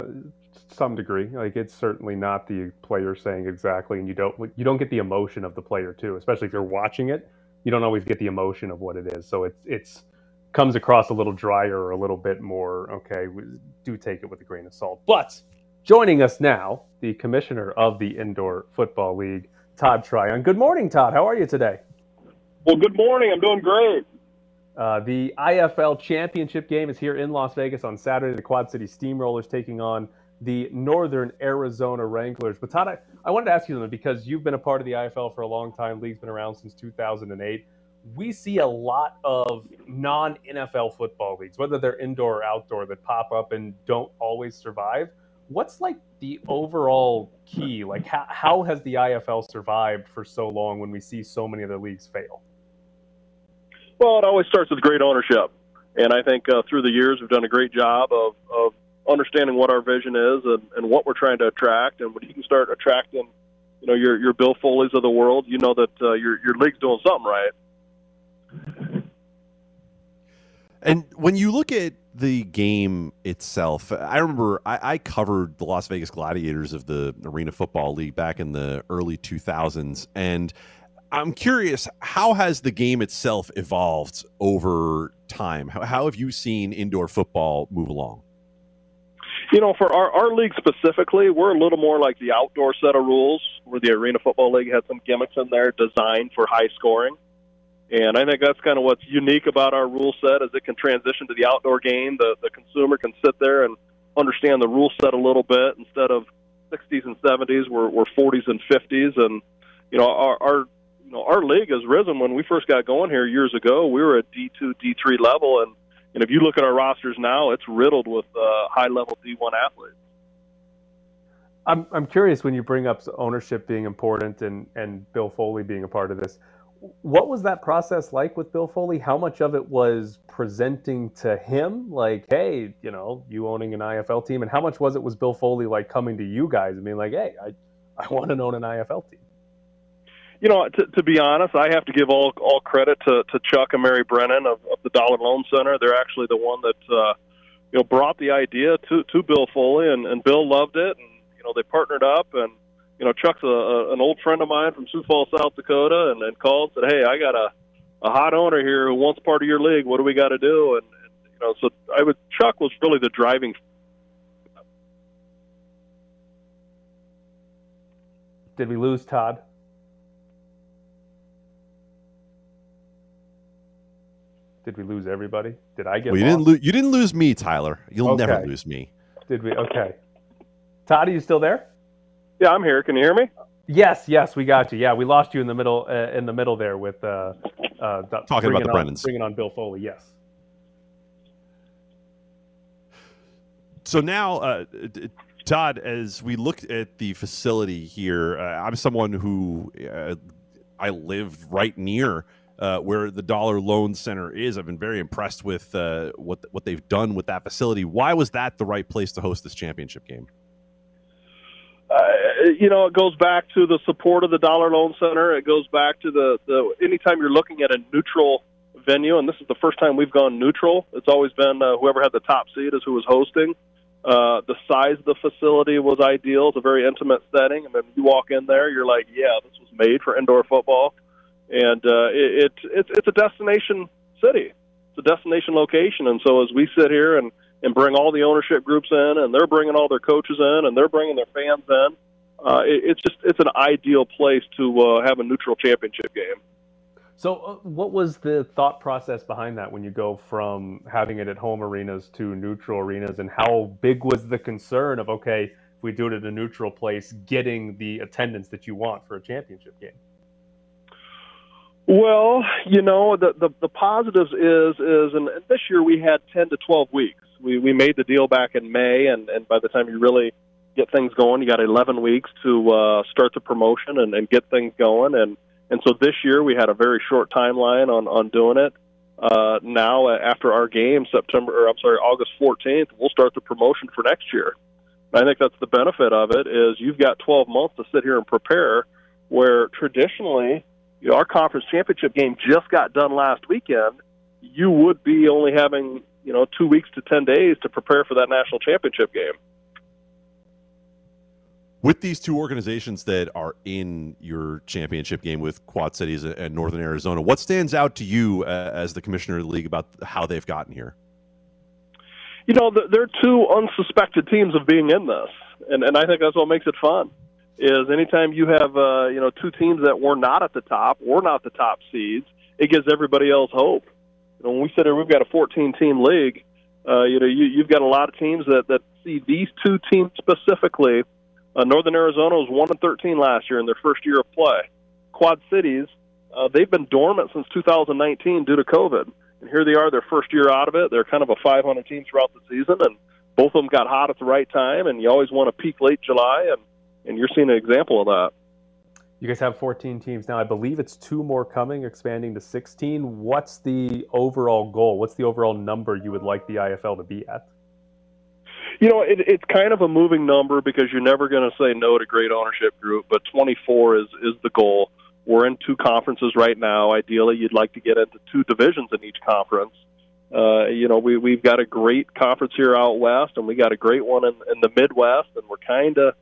Speaker 10: some degree. Like it's certainly not the player saying exactly, and you don't you don't get the emotion of the player too, especially if you're watching it. You don't always get the emotion of what it is, so it's it's comes across a little drier or a little bit more. Okay, we do take it with a grain of salt. But joining us now, the commissioner of the Indoor Football League, Todd Tryon. Good morning, Todd. How are you today?
Speaker 33: Well, good morning. I'm doing great.
Speaker 10: Uh, the IFL championship game is here in Las Vegas on Saturday. The Quad City Steamrollers taking on the Northern Arizona Wranglers. But Todd, I, I wanted to ask you something because you've been a part of the IFL for a long time. League's been around since 2008. We see a lot of non NFL football leagues, whether they're indoor or outdoor, that pop up and don't always survive. What's like the overall key? Like, how, how has the IFL survived for so long when we see so many other leagues fail?
Speaker 33: Well, it always starts with great ownership, and I think uh, through the years we've done a great job of, of understanding what our vision is and, and what we're trying to attract. And when you can start attracting, you know, your your Bill Foley's of the world, you know that uh, your your league's doing something right.
Speaker 12: And when you look at the game itself, I remember I, I, covered the Las Vegas Gladiators of the Arena Football League back in the early 2000s, and I'm curious, how has the game itself evolved over time? How, how have you seen indoor football move along?
Speaker 33: You know, for our, our league specifically, we're a little more like the outdoor set of rules, where the Arena Football League had some gimmicks in there designed for high scoring. And I think that's kind of what's unique about our rule set is it can transition to the outdoor game. The the consumer can sit there and understand the rule set a little bit instead of 60s and 70s, we're, we're 40s and 50s. And, you know, our, our you know, our league has risen. When we first got going here years ago, we were at D2, D3 level, and and if you look at our rosters now, it's riddled with uh, high level D1 athletes.
Speaker 10: I'm I'm curious when you bring up ownership being important and and Bill Foley being a part of this. What was that process like with Bill Foley? How much of it was presenting to him, like, hey, you know, you owning an IFL team, and how much was it was Bill Foley like coming to you guys and being like, hey, I I want to own an IFL team?
Speaker 33: You know, to, to be honest, I have to give all all credit to, to Chuck and Mary Brennan of, of the Dollar Loan Center. They're actually the one that uh, you know brought the idea to to Bill Foley, and, and Bill loved it, and you know they partnered up, and you know Chuck's a, a, an old friend of mine from Sioux Falls, South Dakota, and, and called and said, "Hey, I got a a hot owner here who wants part of your league. What do we got to do?" And, and you know, so I would Chuck was really the driving.
Speaker 10: Did we lose Todd? Did we lose everybody? Did I get?
Speaker 12: Well, you
Speaker 10: lost?
Speaker 12: didn't lose. You didn't lose me, Tyler. You'll
Speaker 10: Okay.
Speaker 12: never lose me.
Speaker 10: Did we? Okay. Todd, are you still there?
Speaker 33: Yeah, I'm here. Can you hear me?
Speaker 10: Yes, yes, we got you. Yeah, we lost you in the middle. Uh, in the middle there with uh, uh,
Speaker 12: Talking about the
Speaker 10: on,
Speaker 12: Brennans.
Speaker 10: bringing on Bill Foley. Yes.
Speaker 12: So now, uh, Todd, as we look at the facility here, uh, I'm someone who uh, I live right near uh, where the Dollar Loan Center is. I've been very impressed with uh, what what they've done with that facility. Why was that the right place to host this championship game?
Speaker 33: uh, you know, it goes back to the support of the Dollar Loan Center. It goes back to the, the anytime you're looking at a neutral venue, and this is the first time we've gone neutral. It's always been uh, whoever had the top seat is who was hosting. Uh, the size of the facility was ideal. It's a very intimate setting. I mean, you walk in there, you're like, yeah, this was made for indoor football, and uh, it, it it's a destination city. It's a destination location, and so as we sit here and and bring all the ownership groups in, and they're bringing all their coaches in, and they're bringing their fans in. Uh, it, it's just it's an ideal place to uh, have a neutral championship game.
Speaker 10: So, uh, what was the thought process behind that when you go from having it at home arenas to neutral arenas, and how big was the concern of okay, if we do it at a neutral place, getting the attendance that you want for a championship game?
Speaker 33: Well, you know, the the, the positives is is and this year we had ten to twelve weeks. We we made the deal back in May, and and by the time you really get things going, you got eleven weeks to uh, start the promotion and, and get things going. And and so this year we had a very short timeline on on doing it. uh, now after our game, September, or I'm sorry, August 14th, we'll start the promotion for next year. I think that's the benefit of it is you've got 12 months to sit here and prepare. Where traditionally, you know, our conference championship game just got done last weekend. You would be only having you know two weeks to 10 days to prepare for that national championship game.
Speaker 12: With these two organizations that are in your championship game with Quad Cities and Northern Arizona, what stands out to you uh, as the commissioner of the league about how they've gotten here?
Speaker 33: You know, they're two unsuspected teams of being in this, and and I think that's what makes it fun. Is anytime you have uh, you know two teams that were not at the top, or not the top seeds, it gives everybody else hope. You know, when we sit here, we've got a 14 team league. Uh, you know, you, you've got a lot of teams that that see these two teams specifically uh, Northern Arizona was one and thirteen last year in their first year of play. Quad Cities, uh, they've been dormant since 2019 due to COVID, and here they are, their first year out of it. They're kind of a 500 team throughout the season, and both of them got hot at the right time. And you always want to peak late July, and and you're seeing an example of that.
Speaker 10: You guys have 14 teams now. I believe it's two more coming, expanding to 16. What's the overall goal? What's the overall number you would like the IFL to be at?
Speaker 33: You know, it, it's kind of a moving number because you're never going to say no to great ownership group, but 24 is is the goal. We're in two conferences right now. Ideally, you'd like to get into two divisions in each conference. Uh, you know, we we've got a great conference here out west, and we got a great one in, in the Midwest, and we're kind of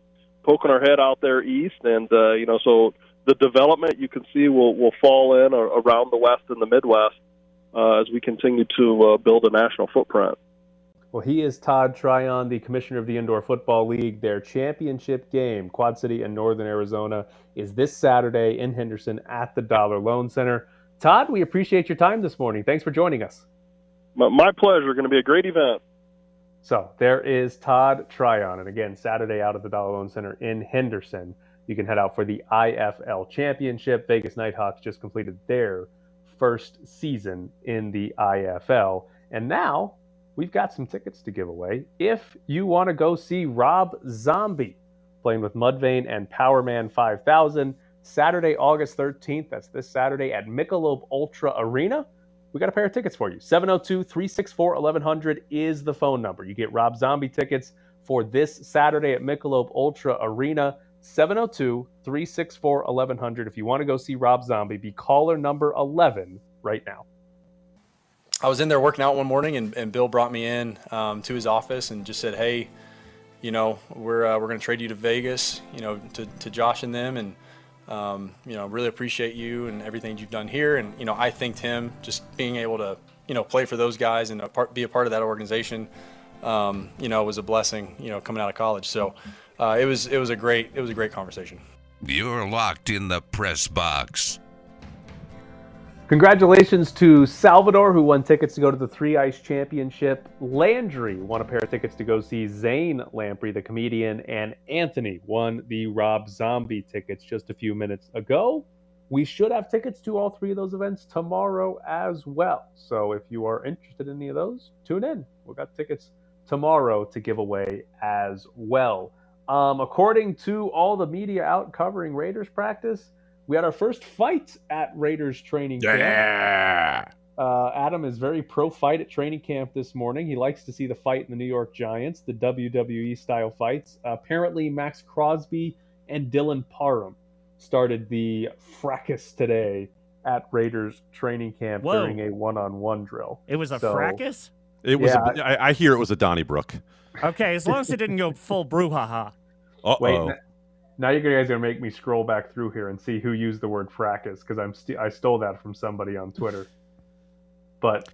Speaker 33: poking our head out there east, and uh, you know, so the development you can see will will fall in around the west and the Midwest uh, as we continue to uh, build a national footprint.
Speaker 10: Well, he is Todd Tryon, the commissioner of the Indoor Football League. Their championship game, Quad City and Northern Arizona, is this Saturday in Henderson at the Dollar Loan Center. Todd, we appreciate your time this morning. Thanks for joining us.
Speaker 33: My pleasure. Going to be a great event.
Speaker 10: So there is Todd Tryon. And again, Saturday out at the Dollar Center in Henderson. You can head out for the IFL Championship. Vegas Nighthawks just completed their first season in the IFL. And now we've got some tickets to give away. If you want to go see Rob Zombie playing with Mudvayne and Powerman 5000, Saturday, August 13th, that's this Saturday at Michelob Ultra Arena. We got a pair of tickets for you. 702 364 1100 is the phone number. You get Rob Zombie tickets for this Saturday at Michelob Ultra Arena. 702 364 1100. If you want to go see Rob Zombie, be caller number 11 right now.
Speaker 34: I was in there working out one morning, and, and Bill brought me in um, to his office and just said, "Hey, you know, we're uh, we're going to trade you to Vegas, you know, to, to Josh and them, and um, you know, really appreciate you and everything you've done here." And you know, I thanked him just being able to you know play for those guys and a part, be a part of that organization. Um, you know, was a blessing. You know, coming out of college, so uh, it was it was a great it was a great conversation.
Speaker 30: You're locked in the press box.
Speaker 10: Congratulations to Salvador, who won tickets to go to the Three Ice Championship. Landry won a pair of tickets to go see Zane Lamprey, the comedian, and Anthony won the Rob Zombie tickets just a few minutes ago. We should have tickets to all three of those events tomorrow as well. So if you are interested in any of those, tune in. We've got tickets tomorrow to give away as well. Um, according to all the media out covering Raiders practice, we had our first fight at Raiders training camp.
Speaker 12: Yeah.
Speaker 10: Uh, Adam is very pro fight at training camp this morning. He likes to see the fight in the New York Giants, the WWE style fights. Uh, apparently, Maxx Crosby and Dylan Parham started the fracas today at Raiders training camp
Speaker 35: Whoa.
Speaker 10: during a one on one drill.
Speaker 35: It was a
Speaker 10: So-
Speaker 35: fracas?
Speaker 12: It was.
Speaker 10: Yeah,
Speaker 12: a, I, I hear it was a Donnybrook.
Speaker 35: Okay, as long as it didn't go full brouhaha.
Speaker 12: Uh-oh.
Speaker 10: n- now you guys are gonna make me scroll back through here and see who used the word fracas because I'm st- I stole that from somebody on Twitter. (laughs) But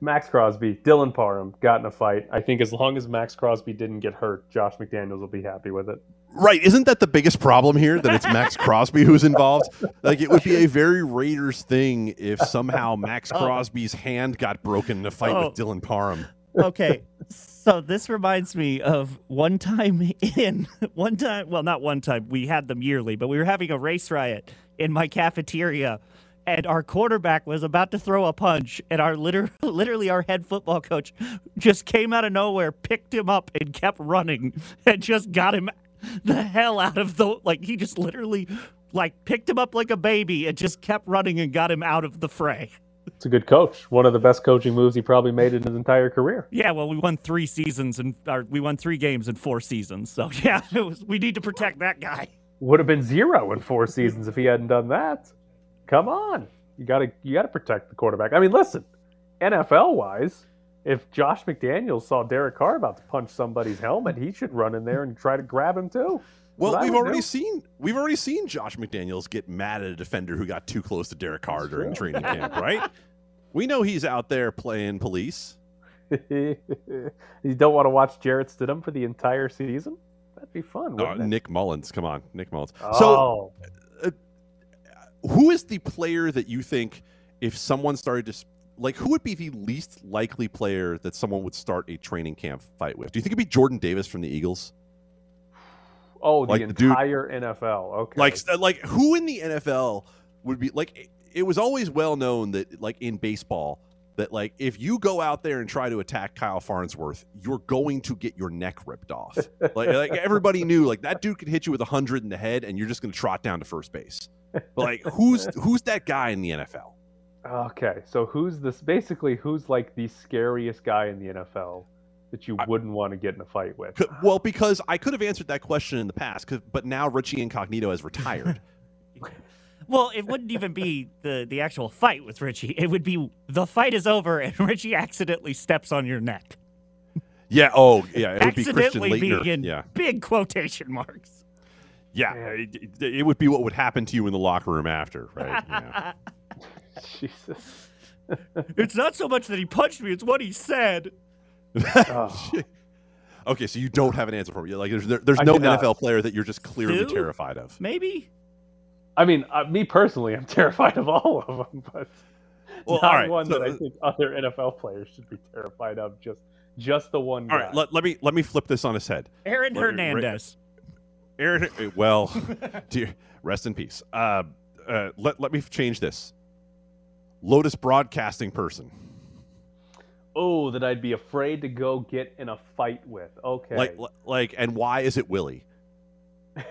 Speaker 10: Maxx Crosby, Dylan Parham got in a fight. I think as long as Maxx Crosby didn't get hurt, Josh McDaniels will be happy with it.
Speaker 12: Right, isn't that the biggest problem here? That it's Maxx (laughs) Crosby who's involved. Like it would be a very Raiders thing if somehow Maxx (laughs)
Speaker 35: Oh.
Speaker 12: Crosby's hand got broken in a fight
Speaker 35: Oh.
Speaker 12: with Dylan Parham.
Speaker 35: Okay, so this reminds me of one time in one time. Well, not one time. We had them yearly, but we were having a race riot in my cafeteria, and our quarterback was about to throw a punch, and our liter- (laughs) literally our head football coach just came out of nowhere, picked him up, and kept running, and just got him the hell out of the like. He just literally like picked him up like a baby and just kept running and got him out of the fray.
Speaker 10: It's a good coach. One of the best coaching moves he probably made in his entire career.
Speaker 35: Yeah, well, we won three seasons and we won three games in four seasons. So (laughs) yeah, it was, we need to protect that guy.
Speaker 10: Would have been zero in four seasons if he hadn't done that. Come on, you gotta you gotta protect the quarterback. I mean, listen, NFL wise, if Josh McDaniels saw Derek Carr about to punch somebody's helmet, he should run in there and try to grab him too.
Speaker 12: Well,
Speaker 10: That's
Speaker 12: we've already
Speaker 10: do.
Speaker 12: seen we've already seen Josh McDaniels get mad at a defender who got too close to Derek Carr during training (laughs) camp, right? We know he's out there playing police. (laughs)
Speaker 10: you don't want to watch Jarrett Stidham for the entire season? That'd be fun. It?
Speaker 12: Nick Mullens, come on, Nick Mullens.
Speaker 10: Oh.
Speaker 12: So, uh, who is the player that you think, if someone started to, like, who would be the least likely player that someone would start a training camp fight with? Do you think it'd be Jordan Davis from the Eagles?
Speaker 10: Oh, the
Speaker 12: like the dude-
Speaker 10: entire NFL. Okay.
Speaker 12: Like, like who in the NFL would be like? It, it was always well known that, like in baseball, that like if you go out there and try to attack Kyle Farnsworth, you're going to get your neck ripped off. (laughs) like, like everybody knew, like that dude could hit you with a hundred in the head, and you're just going to trot down to first base. But like, who's (laughs) who's that guy in the NFL?
Speaker 10: Okay, so who's this? Basically, who's like the scariest guy in the NFL that you wouldn't want to get in a fight with?
Speaker 12: C- Well, because I could have answered that question in the past, but now Richie Incognito has retired. (laughs)
Speaker 35: Well, it wouldn't even be the the actual fight with Richie. It would be the fight is over and Richie accidentally steps on your neck.
Speaker 12: yeah. Oh, yeah. It would be Christian
Speaker 35: accidentally being in
Speaker 12: Yeah.
Speaker 35: big quotation marks.
Speaker 12: Yeah. It, it- it would be what would happen to you in the locker room after, right? Yeah. (laughs)
Speaker 10: Jesus. (laughs)
Speaker 35: it's not so much that he punched me; it's what he said. (laughs)
Speaker 10: Oh. (laughs)
Speaker 12: Okay, so you don't have an answer for me. Like, there's there, there's
Speaker 10: I
Speaker 12: no
Speaker 10: do not.
Speaker 12: NFL player that you're just clearly
Speaker 35: Who?
Speaker 12: terrified of.
Speaker 35: Maybe.
Speaker 10: I mean, uh, me personally, I'm (laughs) terrified of all of them, but
Speaker 12: Well,
Speaker 10: not
Speaker 12: all right,
Speaker 10: one
Speaker 12: so-
Speaker 10: that I think other NFL players should be terrified of. Just, just the one
Speaker 12: All
Speaker 10: guy.
Speaker 12: right, let, let me let me flip this on his head.
Speaker 35: Aaron
Speaker 12: Let-
Speaker 35: Hernandez.
Speaker 12: Aaron, uh, well, dear, rest in peace. Uh, uh, let let me change this. Lotus Broadcasting person,
Speaker 10: oh, that I'd be afraid to go get in a fight with. Okay.
Speaker 12: like like, and why is it Willie? (laughs)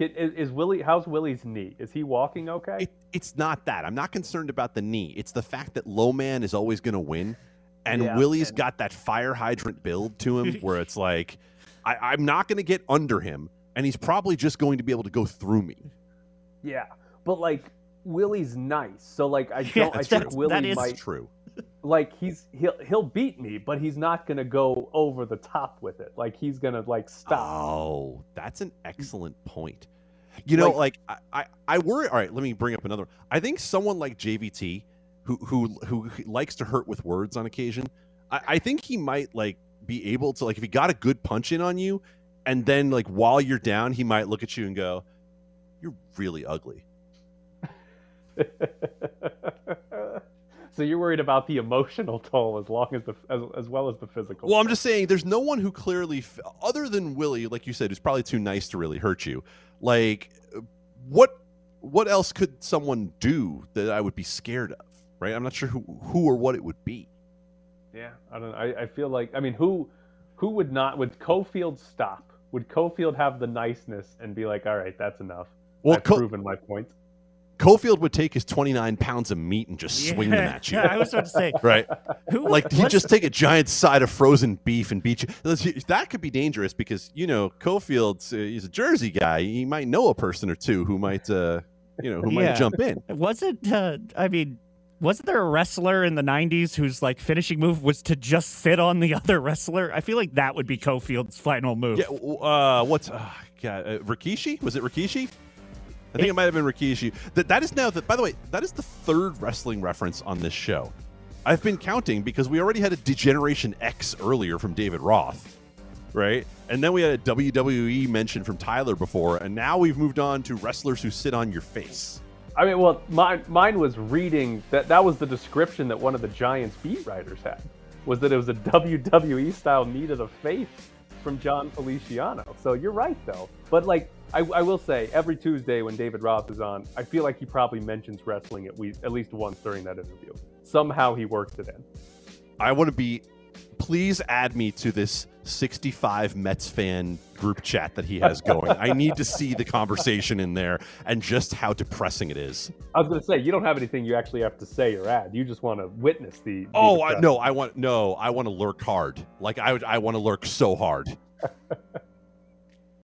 Speaker 10: Is, is Willie? How's Willie's knee? Is he walking okay?
Speaker 12: It, it's not that. I'm not concerned about the knee. It's the fact that low man is always going to win, and
Speaker 10: Yeah,
Speaker 12: Willie's
Speaker 10: and-
Speaker 12: got that fire hydrant build to him (laughs) where it's like, I, I'm not going to get under him, and he's probably just going to be able to go through me.
Speaker 10: Yeah, but like Willie's nice, so like I (laughs) don't. I
Speaker 35: that's-
Speaker 10: think Willie
Speaker 35: that is
Speaker 10: might
Speaker 12: True.
Speaker 10: like he's he'll he'll beat me, but he's not gonna go over the top with it. Like he's gonna like stop.
Speaker 12: Oh, that's an excellent point. You know, like, I, I, I worry. All right, let me bring up another. one. I think someone like JVT, who who who likes to hurt with words on occasion, I, I think he might like be able to like if he got a good punch in on you, and then like while you're down, he might look at you and go, "You're really ugly." (laughs)
Speaker 10: so you're worried about the emotional toll as long as the as, as well as the physical.
Speaker 12: Well, I'm just saying, there's no one who clearly, other than Willie, like you said, who's probably too nice to really hurt you. Like, what what else could someone do that I would be scared of? Right? I'm not sure who who or what it would be.
Speaker 10: Yeah, I don't. I, I feel like I mean, who who would not? Would Cofield stop? Would Cofield have the niceness and be like, "All right, that's enough.
Speaker 12: Well,
Speaker 10: I've
Speaker 12: Co-
Speaker 10: proven my point."
Speaker 12: Cofield would take his 29 pounds of meat and just swing them at (laughs) you.
Speaker 35: I was about to say, (laughs)
Speaker 12: right?
Speaker 35: who-
Speaker 12: like he'd just take a giant side of frozen beef and beat you. That could be dangerous because you know Cofield's uh, he's a Jersey guy. He might know a person or two who might uh, you know who
Speaker 35: Yeah.
Speaker 12: might jump in.
Speaker 35: Wasn't uh, I mean, wasn't there a wrestler in the '90s whose like finishing move was to just sit on the (laughs) other wrestler? I feel like that would be cofield's final move.
Speaker 12: Yeah, uh, what's uh, God, uh, Rikishi? Was it Rikishi? I think it might have been Rikishi. That that is now. that. by the way, that is the third wrestling reference on this show. I've been counting because we already had a D-Generation X earlier from David Roth, right? And then we had a WWE mention from Tyler before, and now we've moved on to wrestlers who sit on your face.
Speaker 10: I mean, well, mine mine was reading that that was the description that one of the Giants beat writers had was that it was a WWE style knee to the face from Jon Feliciano. So you're right though. But like I, I will say, every Tuesday when David Roth is on, I feel like he probably mentions wrestling at least at least once during that interview. Somehow he works it in.
Speaker 12: I want to be please add me to this 65 Mets fan group chat that he has going. I need to see the conversation in there and just how depressing it is.
Speaker 10: I was going to say you don't have anything you actually have to say or add. You just want to witness the. the
Speaker 12: Oh I, no! I want no. I want to lurk hard. Like I. I want to lurk so hard. (laughs)